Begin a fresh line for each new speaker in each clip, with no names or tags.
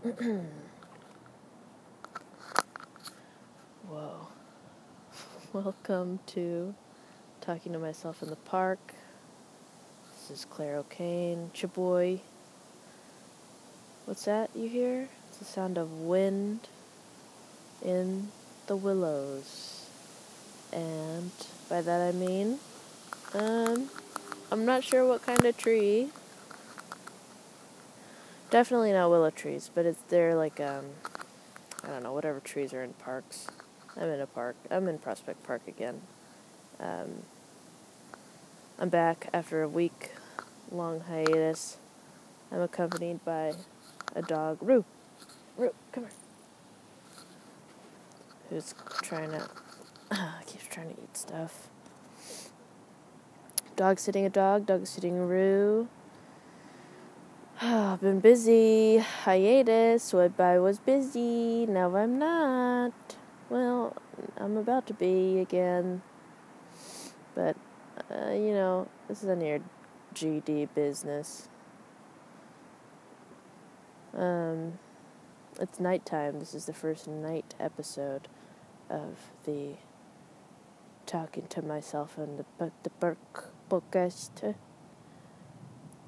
Whoa. Welcome to Talking to Myself in the Park. This is Claire O'Kane, Chaboy. What's that you hear? It's the sound of wind in the willows. And by that I mean, um, I'm not sure what kind of tree. Definitely not willow trees, but it's they're like um, I don't know whatever trees are in parks. I'm in a park. I'm in Prospect Park again. Um, I'm back after a week long hiatus. I'm accompanied by a dog, Rue. Rue, come here. Who's trying to keeps trying to eat stuff. Dog sitting a dog, dog sitting Rue. I've been busy. Hiatus. What I was busy. Now I'm not. Well, I'm about to be again. But, uh, you know, this is a near GD business. Um, it's nighttime. This is the first night episode of the talking to myself in the the Burke podcast.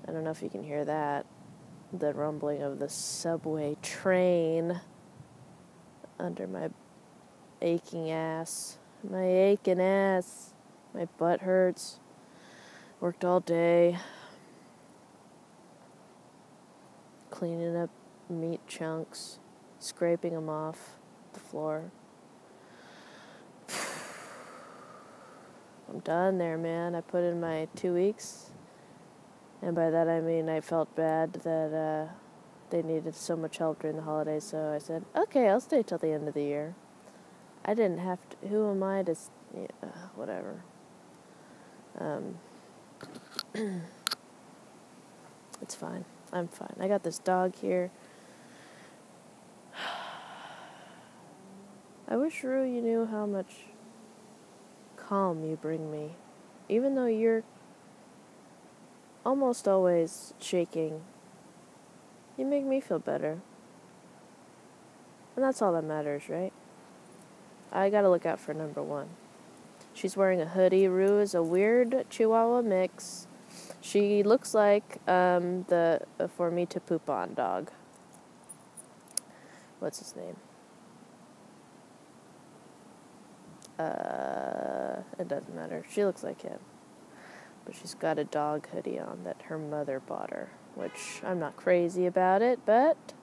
I don't know if you can hear that. The rumbling of the subway train under my aching ass. My aching ass. My butt hurts. Worked all day. Cleaning up meat chunks, scraping them off the floor. I'm done there, man. I put in my two weeks. And by that I mean I felt bad that uh, they needed so much help during the holidays, so I said, okay, I'll stay till the end of the year. I didn't have to. Who am I to. Yeah, whatever. Um, it's fine. I'm fine. I got this dog here. I wish, Rue, you knew how much calm you bring me. Even though you're almost always shaking, you make me feel better. And that's all that matters, right? I gotta look out for number one. She's wearing a hoodie. Rue is a weird Chihuahua mix. She looks like um, the uh, for me to poop on dog. What's his name? Uh, it doesn't matter. She looks like him. But she's got a dog hoodie on that her mother bought her, which I'm not crazy about it, but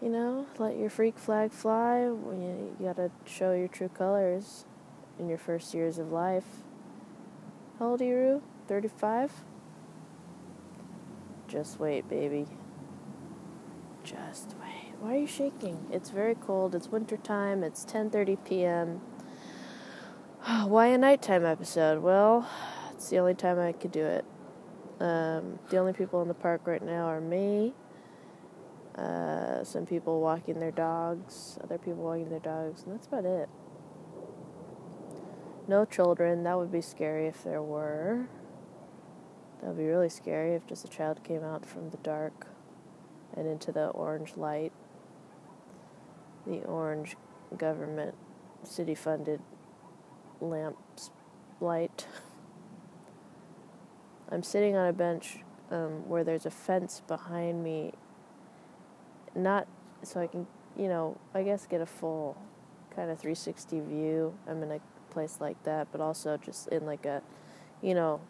you know, let your freak flag fly. You, gotta show your true colors in your first years of life. How old are you, 35? Just wait, baby. Just wait. Why are you shaking? It's very cold. It's winter time. It's 10:30 p.m. Why a nighttime episode? Well, it's the only time I could do it. Um, the only people in the park right now are me, uh, some people walking their dogs, other people walking their dogs, and that's about it. No children. That would be scary if there were. That would be really scary if just a child came out from the dark and into the orange light. The orange government city funded lamps light. I'm sitting on a bench um, where there's a fence behind me, not so I can, you know, I guess get a full kind of 360 view. I'm in a place like that, but also just in like a, you know,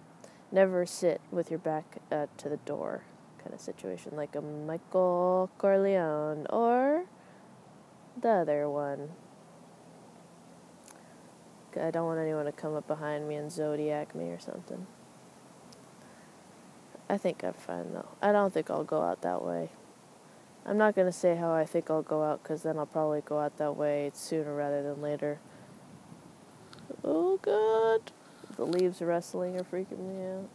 never sit with your back uh, to the door kind of situation, like a Michael Corleone or the other one. I don't want anyone to come up behind me and zodiac me or something. I think I'm fine though. I don't think I'll go out that way. I'm not going to say how I think I'll go out because then I'll probably go out that way sooner rather than later. Oh god. The leaves rustling are freaking me out.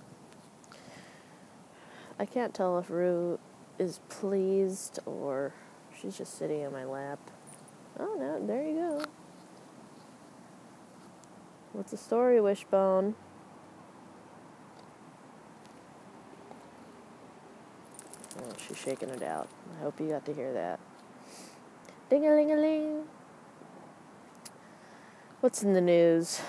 I can't tell if Rue is pleased or she's just sitting in my lap. Oh no, there you go. What's the story, Wishbone? Oh, she's shaking it out. I hope you got to hear that. Ding a ling a ling. What's in the news?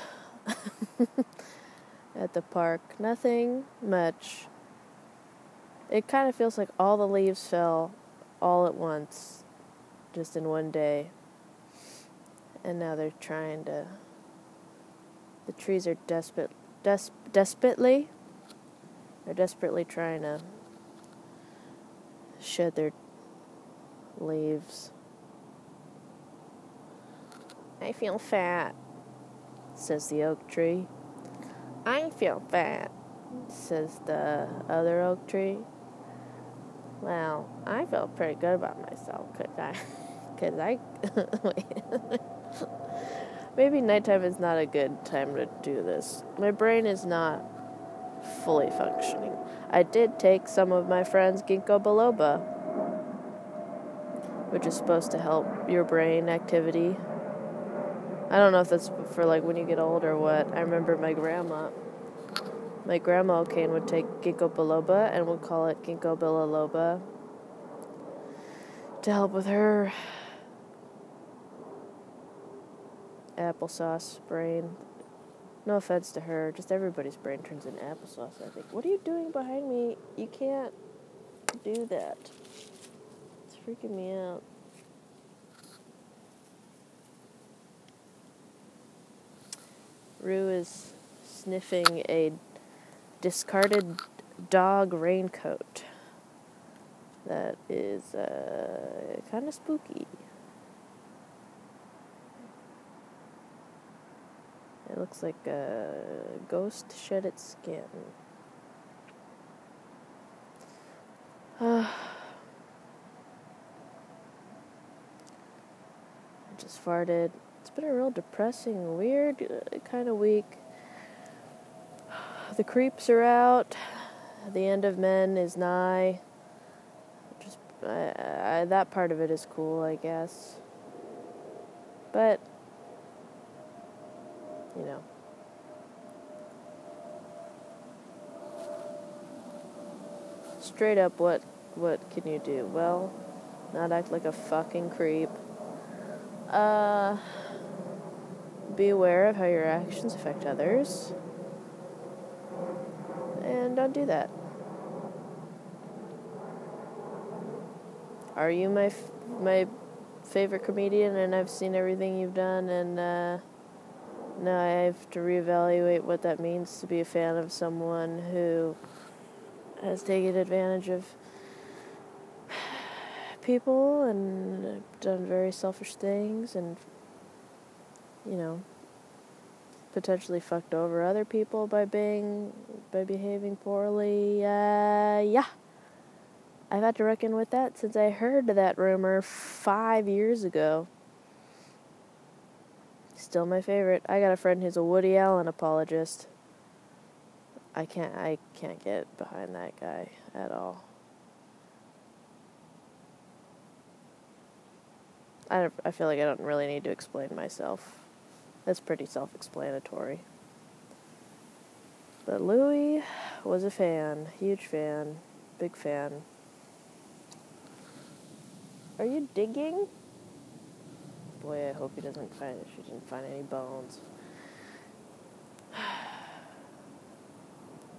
At the park, nothing much. It kind of feels like all the leaves fell all at once, just in one day. And now they're trying to. The trees are desperate, des- desperately. They're desperately trying to shed their leaves. I feel fat, says the oak tree. I feel fat, says the other oak tree. Well, I feel pretty good about myself, could I? Because I. Maybe nighttime is not a good time to do this. My brain is not fully functioning. I did take some of my friend's ginkgo biloba, which is supposed to help your brain activity. I don't know if that's for like when you get old or what. I remember my grandma. My grandma O'Kane would take ginkgo biloba and would call it ginkgo biloba to help with her applesauce brain. No offense to her, just everybody's brain turns into applesauce, I think. What are you doing behind me? You can't do that. It's freaking me out. Rue is sniffing a discarded dog raincoat that is uh, kind of spooky. Looks like a ghost shed its skin. I just farted. It's been a real depressing, weird uh, kind of week. The creeps are out. The end of men is nigh. Just uh, that part of it is cool, I guess. But you know. Straight up, what what can you do? Well, not act like a fucking creep. Uh, be aware of how your actions affect others, and don't do that. Are you my f- my favorite comedian, and I've seen everything you've done, and uh, now I have to reevaluate what that means to be a fan of someone who has taken advantage of people and done very selfish things and, you know, potentially fucked over other people by being, by behaving poorly. Uh, yeah. I've had to reckon with that since I heard that rumor five years ago. Still my favorite. I got a friend who's a Woody Allen apologist. I can't I can't get behind that guy at all. I I feel like I don't really need to explain myself. That's pretty self-explanatory. But Louis was a fan, huge fan, big fan. Are you digging? Boy, I hope he doesn't find she didn't find any bones.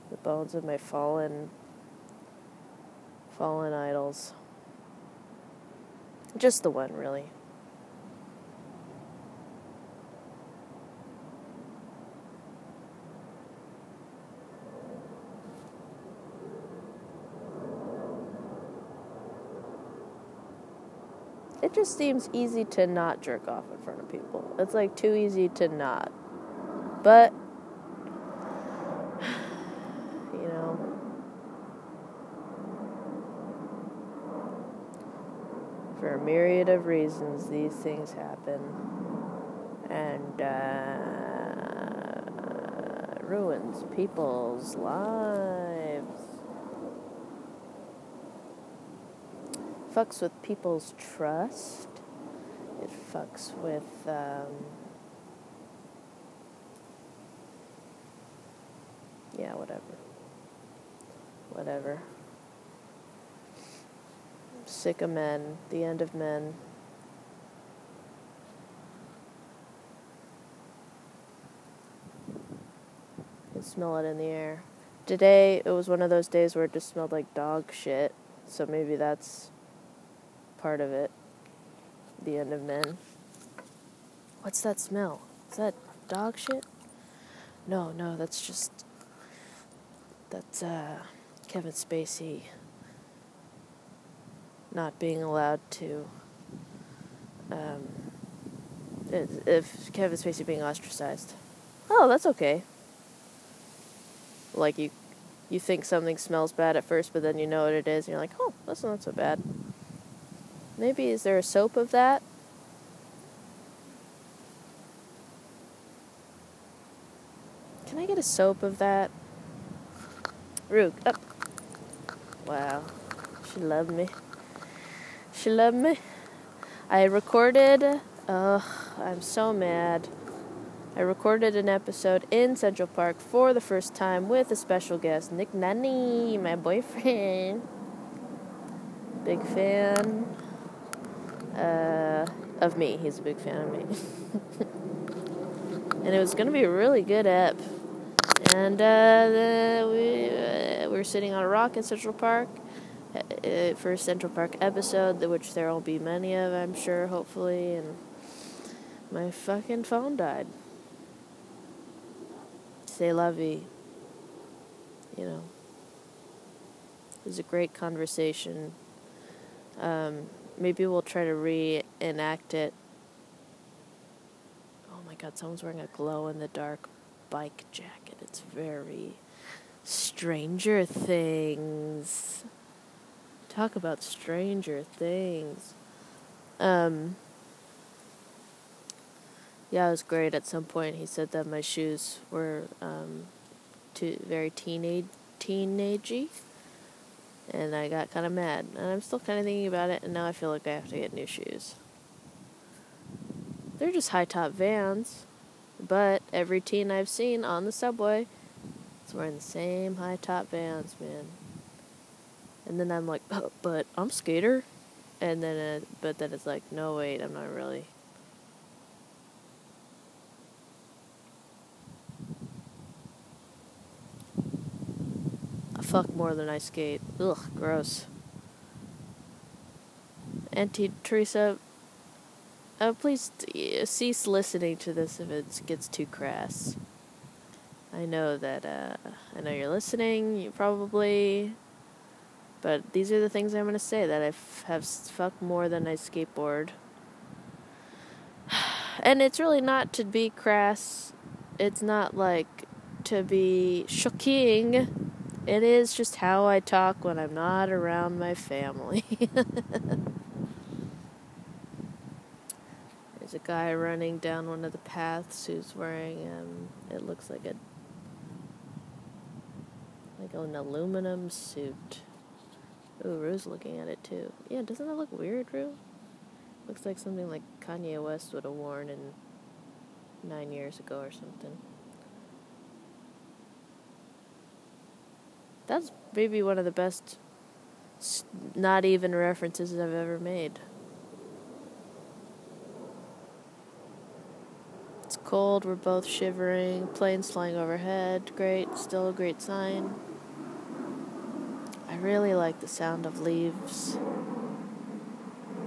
the bones of my fallen fallen idols. Just the one, really. It just seems easy to not jerk off in front of people. It's like too easy to not. But you know, for a myriad of reasons these things happen and uh, ruins people's lives. Fucks with people's trust. It fucks with um, yeah, whatever. Whatever. Sick of men. The end of men. Can smell it in the air. Today, it was one of those days where it just smelled like dog shit. So maybe that's part of it. The end of men. What's that smell? Is that dog shit? No, no, that's just. That's, uh. Kevin Spacey not being allowed to. Um, if Kevin Spacey being ostracized. Oh, that's okay. Like you, you think something smells bad at first, but then you know what it is, and you're like, oh, that's not so bad. Maybe is there a soap of that? Can I get a soap of that? Rook, up. Wow, she loved me. She loved me. I recorded. Ugh, I'm so mad. I recorded an episode in Central Park for the first time with a special guest, Nick Nunny, my boyfriend. Big fan uh, of me. He's a big fan of me. and it was going to be a really good ep. And uh, the, we, uh, we were sitting on a rock in Central Park uh, uh for a Central Park episode, which there will be many of, I'm sure, hopefully. And my fucking phone died. Say vie. You know. It was a great conversation. Um, maybe we'll try to reenact it. Oh my god, someone's wearing a glow in the dark bike jacket. It's very Stranger Things. Talk about Stranger Things. Um, yeah, it was great. At some point, he said that my shoes were um, too very teenage teenagey and I got kind of mad. And I'm still kind of thinking about it, and now I feel like I have to get new shoes. They're just high top vans, but every teen I've seen on the subway is wearing the same high top vans, man. And then I'm like, oh, but I'm skater, and then it, but then it's like, no wait, I'm not really. Fuck more than I skate. Ugh, gross. Auntie Teresa, uh, please t- cease listening to this if it gets too crass. I know that, uh, I know you're listening, you probably, but these are the things I'm gonna say that I f- have fucked more than I skateboard. and it's really not to be crass, it's not like to be shocking it is just how I talk when I'm not around my family. There's a guy running down one of the paths who's wearing um it looks like a like an aluminum suit. Ooh, Rue's looking at it too. Yeah, doesn't that look weird, Rue? Looks like something like Kanye West would have worn in nine years ago or something. That's maybe one of the best not even references I've ever made. It's cold, we're both shivering, planes flying overhead, great, still a great sign. I really like the sound of leaves.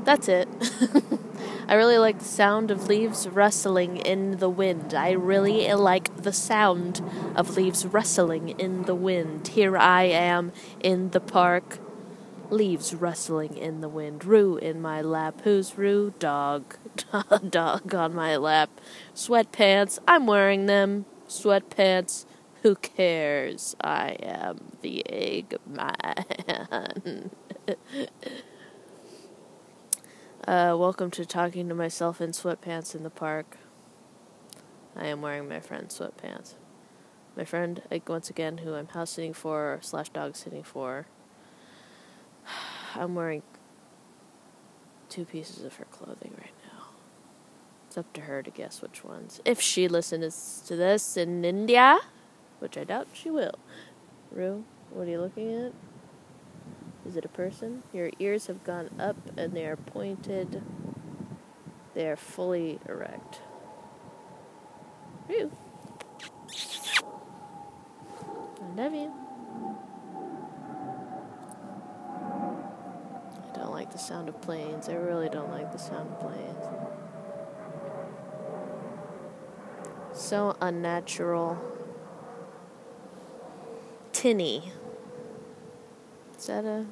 That's it. I really like the sound of leaves rustling in the wind. I really like the sound of leaves rustling in the wind. Here I am in the park, leaves rustling in the wind. Rue in my lap. Who's Rue? Dog. Dog on my lap. Sweatpants. I'm wearing them. Sweatpants. Who cares? I am the egg man. Uh, welcome to talking to myself in sweatpants in the park. I am wearing my friend's sweatpants. My friend, once again, who I'm house sitting for slash dog sitting for. I'm wearing two pieces of her clothing right now. It's up to her to guess which ones. If she listens to this in India, which I doubt she will. Rue, what are you looking at? Is it a person? Your ears have gone up and they are pointed. They are fully erect. Woo. I love you. I don't like the sound of planes. I really don't like the sound of planes. So unnatural. Tinny. Is that a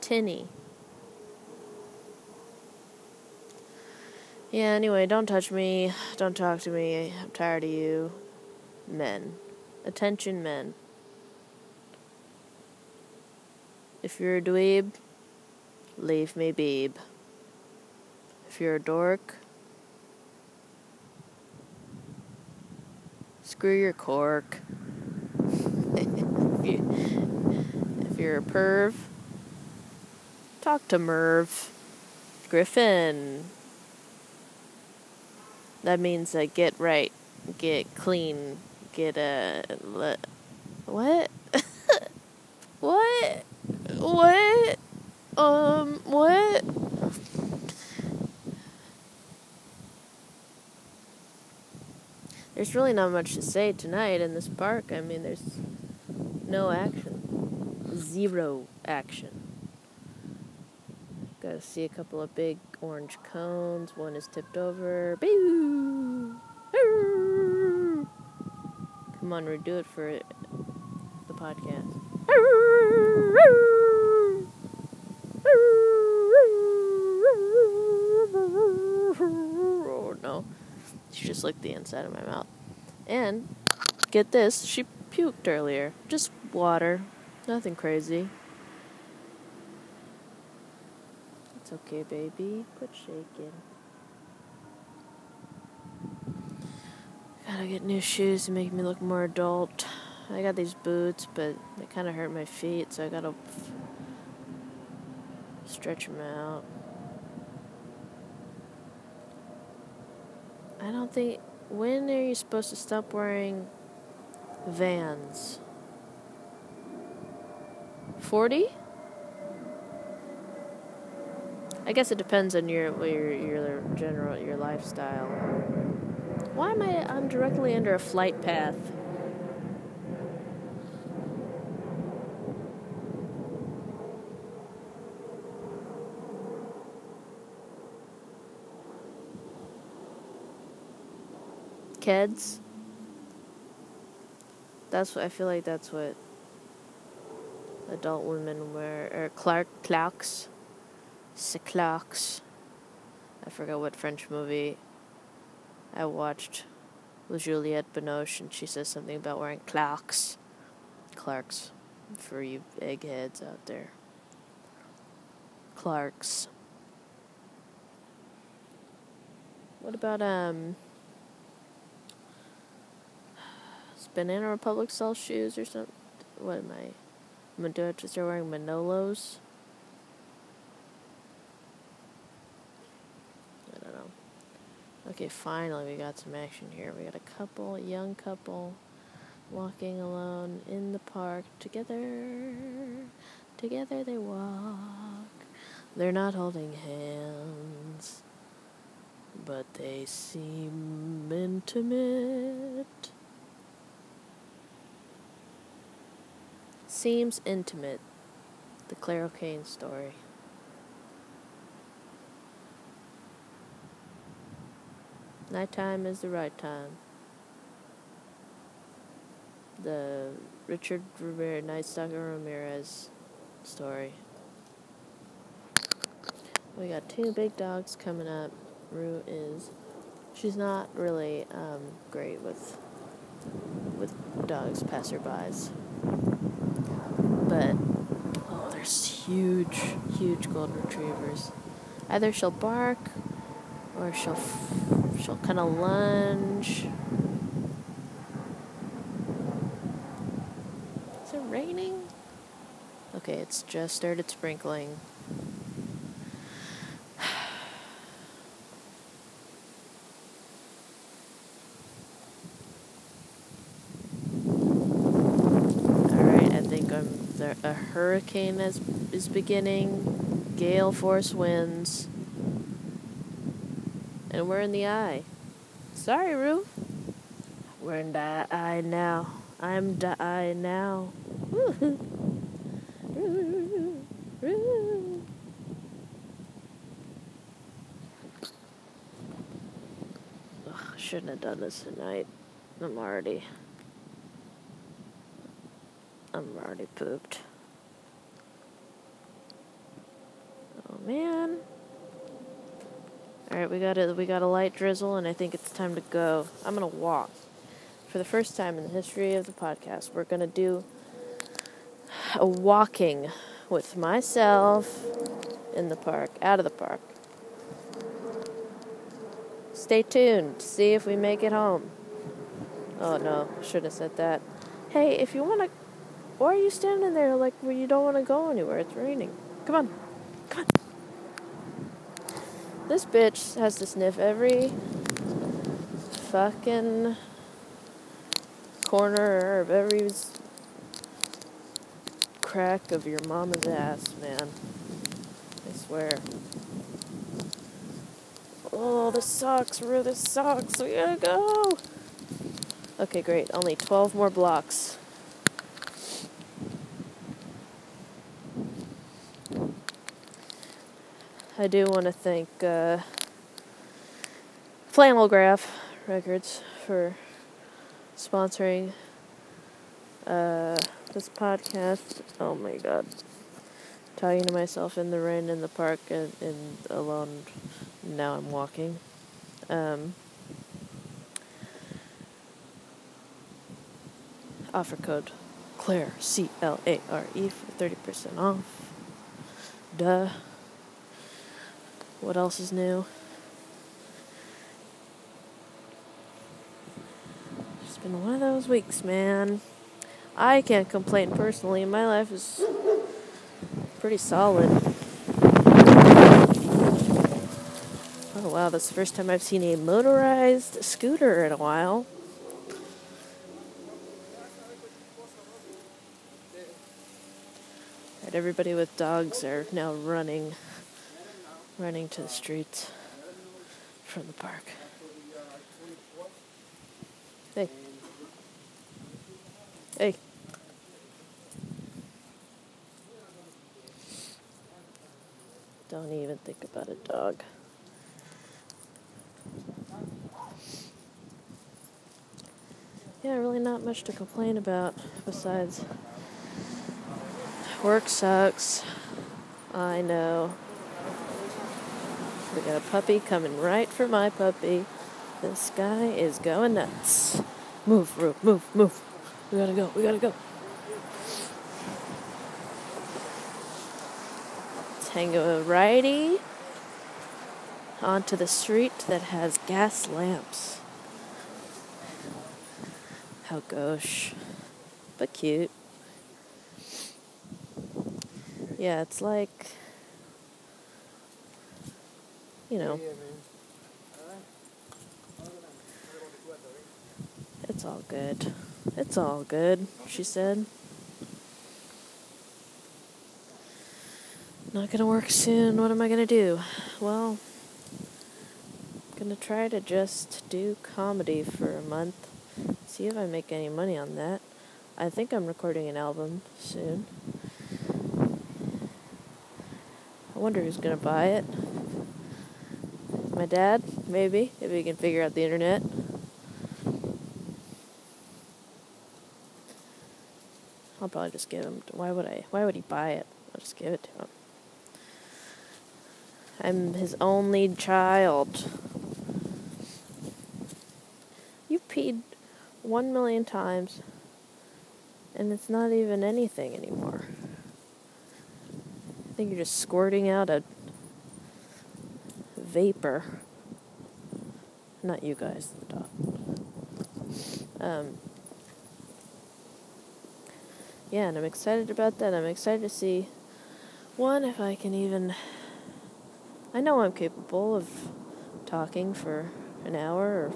tinny? Yeah, anyway, don't touch me. Don't talk to me. I'm tired of you. Men. Attention, men. If you're a dweeb, leave me beeb. If you're a dork, screw your cork. if, you, if you're a perv, talk to Merv. Griffin. That means uh, get right, get clean, get a. Uh, what? what? What? Um, what? There's really not much to say tonight in this park. I mean, there's no action. Zero action. Gotta see a couple of big orange cones. One is tipped over. Come on, redo it for the podcast. Oh no. She just licked the inside of my mouth. And, get this, she puked earlier. Just water. Nothing crazy. It's okay, baby. Quit shaking. Gotta get new shoes to make me look more adult. I got these boots, but they kind of hurt my feet, so I gotta stretch them out. I don't think. When are you supposed to stop wearing vans? 40? I guess it depends on your your your general your lifestyle. Why am I I'm directly under a flight path? Kids. That's what I feel like that's what adult women wear or Clark Clarks. Clarks. I forgot what French movie I watched with Juliette Binoche and she says something about wearing Clarks. Clarks. For you eggheads out there. Clarks. What about um Banana Republic sell shoes or something? What am I? It to start wearing Manolos. I don't know. Okay, finally we got some action here. We got a couple, a young couple, walking alone in the park together. Together they walk. They're not holding hands, but they seem intimate. Seems intimate. The Claire O'Kane story. Nighttime is the right time. The Richard Ramirez, Night Stalker Ramirez story. We got two big dogs coming up. Rue is, she's not really um, great with with dogs, passerbys. But oh, there's huge, huge golden retrievers. Either she'll bark, or she'll f- she'll kind of lunge. Is it raining? Okay, it's just started sprinkling. Alright, I think I'm there. A, a hurricane is, is beginning, gale force winds, and we're in the eye. Sorry, Rue. We're in the eye now. I'm the eye now. Ugh, shouldn't have done this tonight. I'm already. I'm already pooped. Oh man. Alright, we got a we got a light drizzle and I think it's time to go. I'm gonna walk. For the first time in the history of the podcast, we're gonna do a walking with myself in the park, out of the park. Stay tuned, see if we make it home. Oh no, should have said that. Hey, if you wanna why are you standing there like where you don't wanna go anywhere? It's raining. Come on. Come on. This bitch has to sniff every fucking corner of every crack of your mama's ass, man. I swear. Oh, this sucks, Rue, this sucks. We gotta go. Okay, great. Only 12 more blocks. I do want to thank uh, Flannel Graph Records for sponsoring uh, this podcast. Oh my god. Talking to myself in the rain in the park and, and alone. Now I'm walking. Um, offer code Claire C L A R E for thirty percent off. Duh. What else is new? It's been one of those weeks, man. I can't complain personally. My life is pretty solid. Oh wow, that's the first time I've seen a motorized scooter in a while. Everybody with dogs are now running running to the streets from the park. Hey. Hey. Don't even think about a dog. Yeah, really not much to complain about besides work sucks. I know. We got a puppy coming right for my puppy. This guy is going nuts. Move, Rue, move, move. We gotta go, we gotta go. Tango righty onto the street that has gas lamps. How gauche, but cute. Yeah, it's like, you know, it's all good. It's all good, she said. Not gonna work soon. What am I gonna do? Well, I'm gonna try to just do comedy for a month. See if I make any money on that. I think I'm recording an album soon. I wonder who's gonna buy it. My dad, maybe, if he can figure out the internet. I'll probably just give him. Why would I? Why would he buy it? I'll just give it to him. I'm his only child. You peed one million times, and it's not even anything anymore. I think you're just squirting out a vapor. Not you guys, the dog. Um, yeah, and I'm excited about that. I'm excited to see, one, if I can even. I know I'm capable of talking for an hour or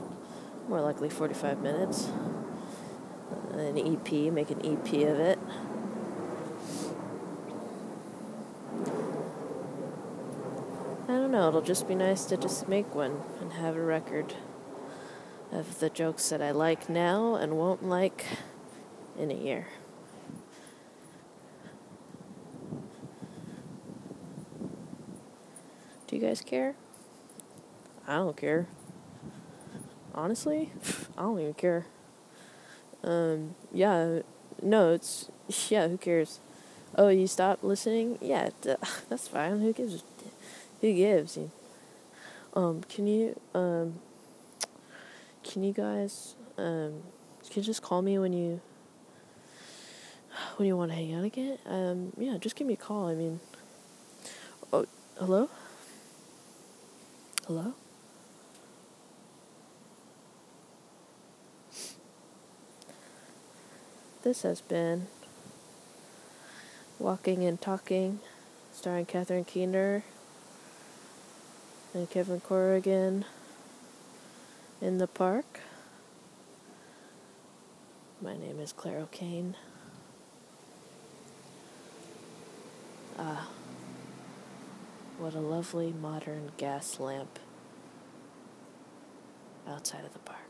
more likely 45 minutes. An EP, make an EP of it. Know, it'll just be nice to just make one and have a record of the jokes that I like now and won't like in a year. Do you guys care? I don't care. Honestly, I don't even care. Um, yeah, no, it's, yeah, who cares? Oh, you stopped listening? Yeah, that's fine. Who gives? Who gives? Um, can you, um, can you guys, um, can you just call me when you, when you want to hang out again? Um, yeah, just give me a call. I mean, oh, hello? Hello? This has been Walking and Talking, starring Catherine Keener and Kevin Corrigan in the park. My name is Claire O'Kane. Ah, what a lovely modern gas lamp outside of the park.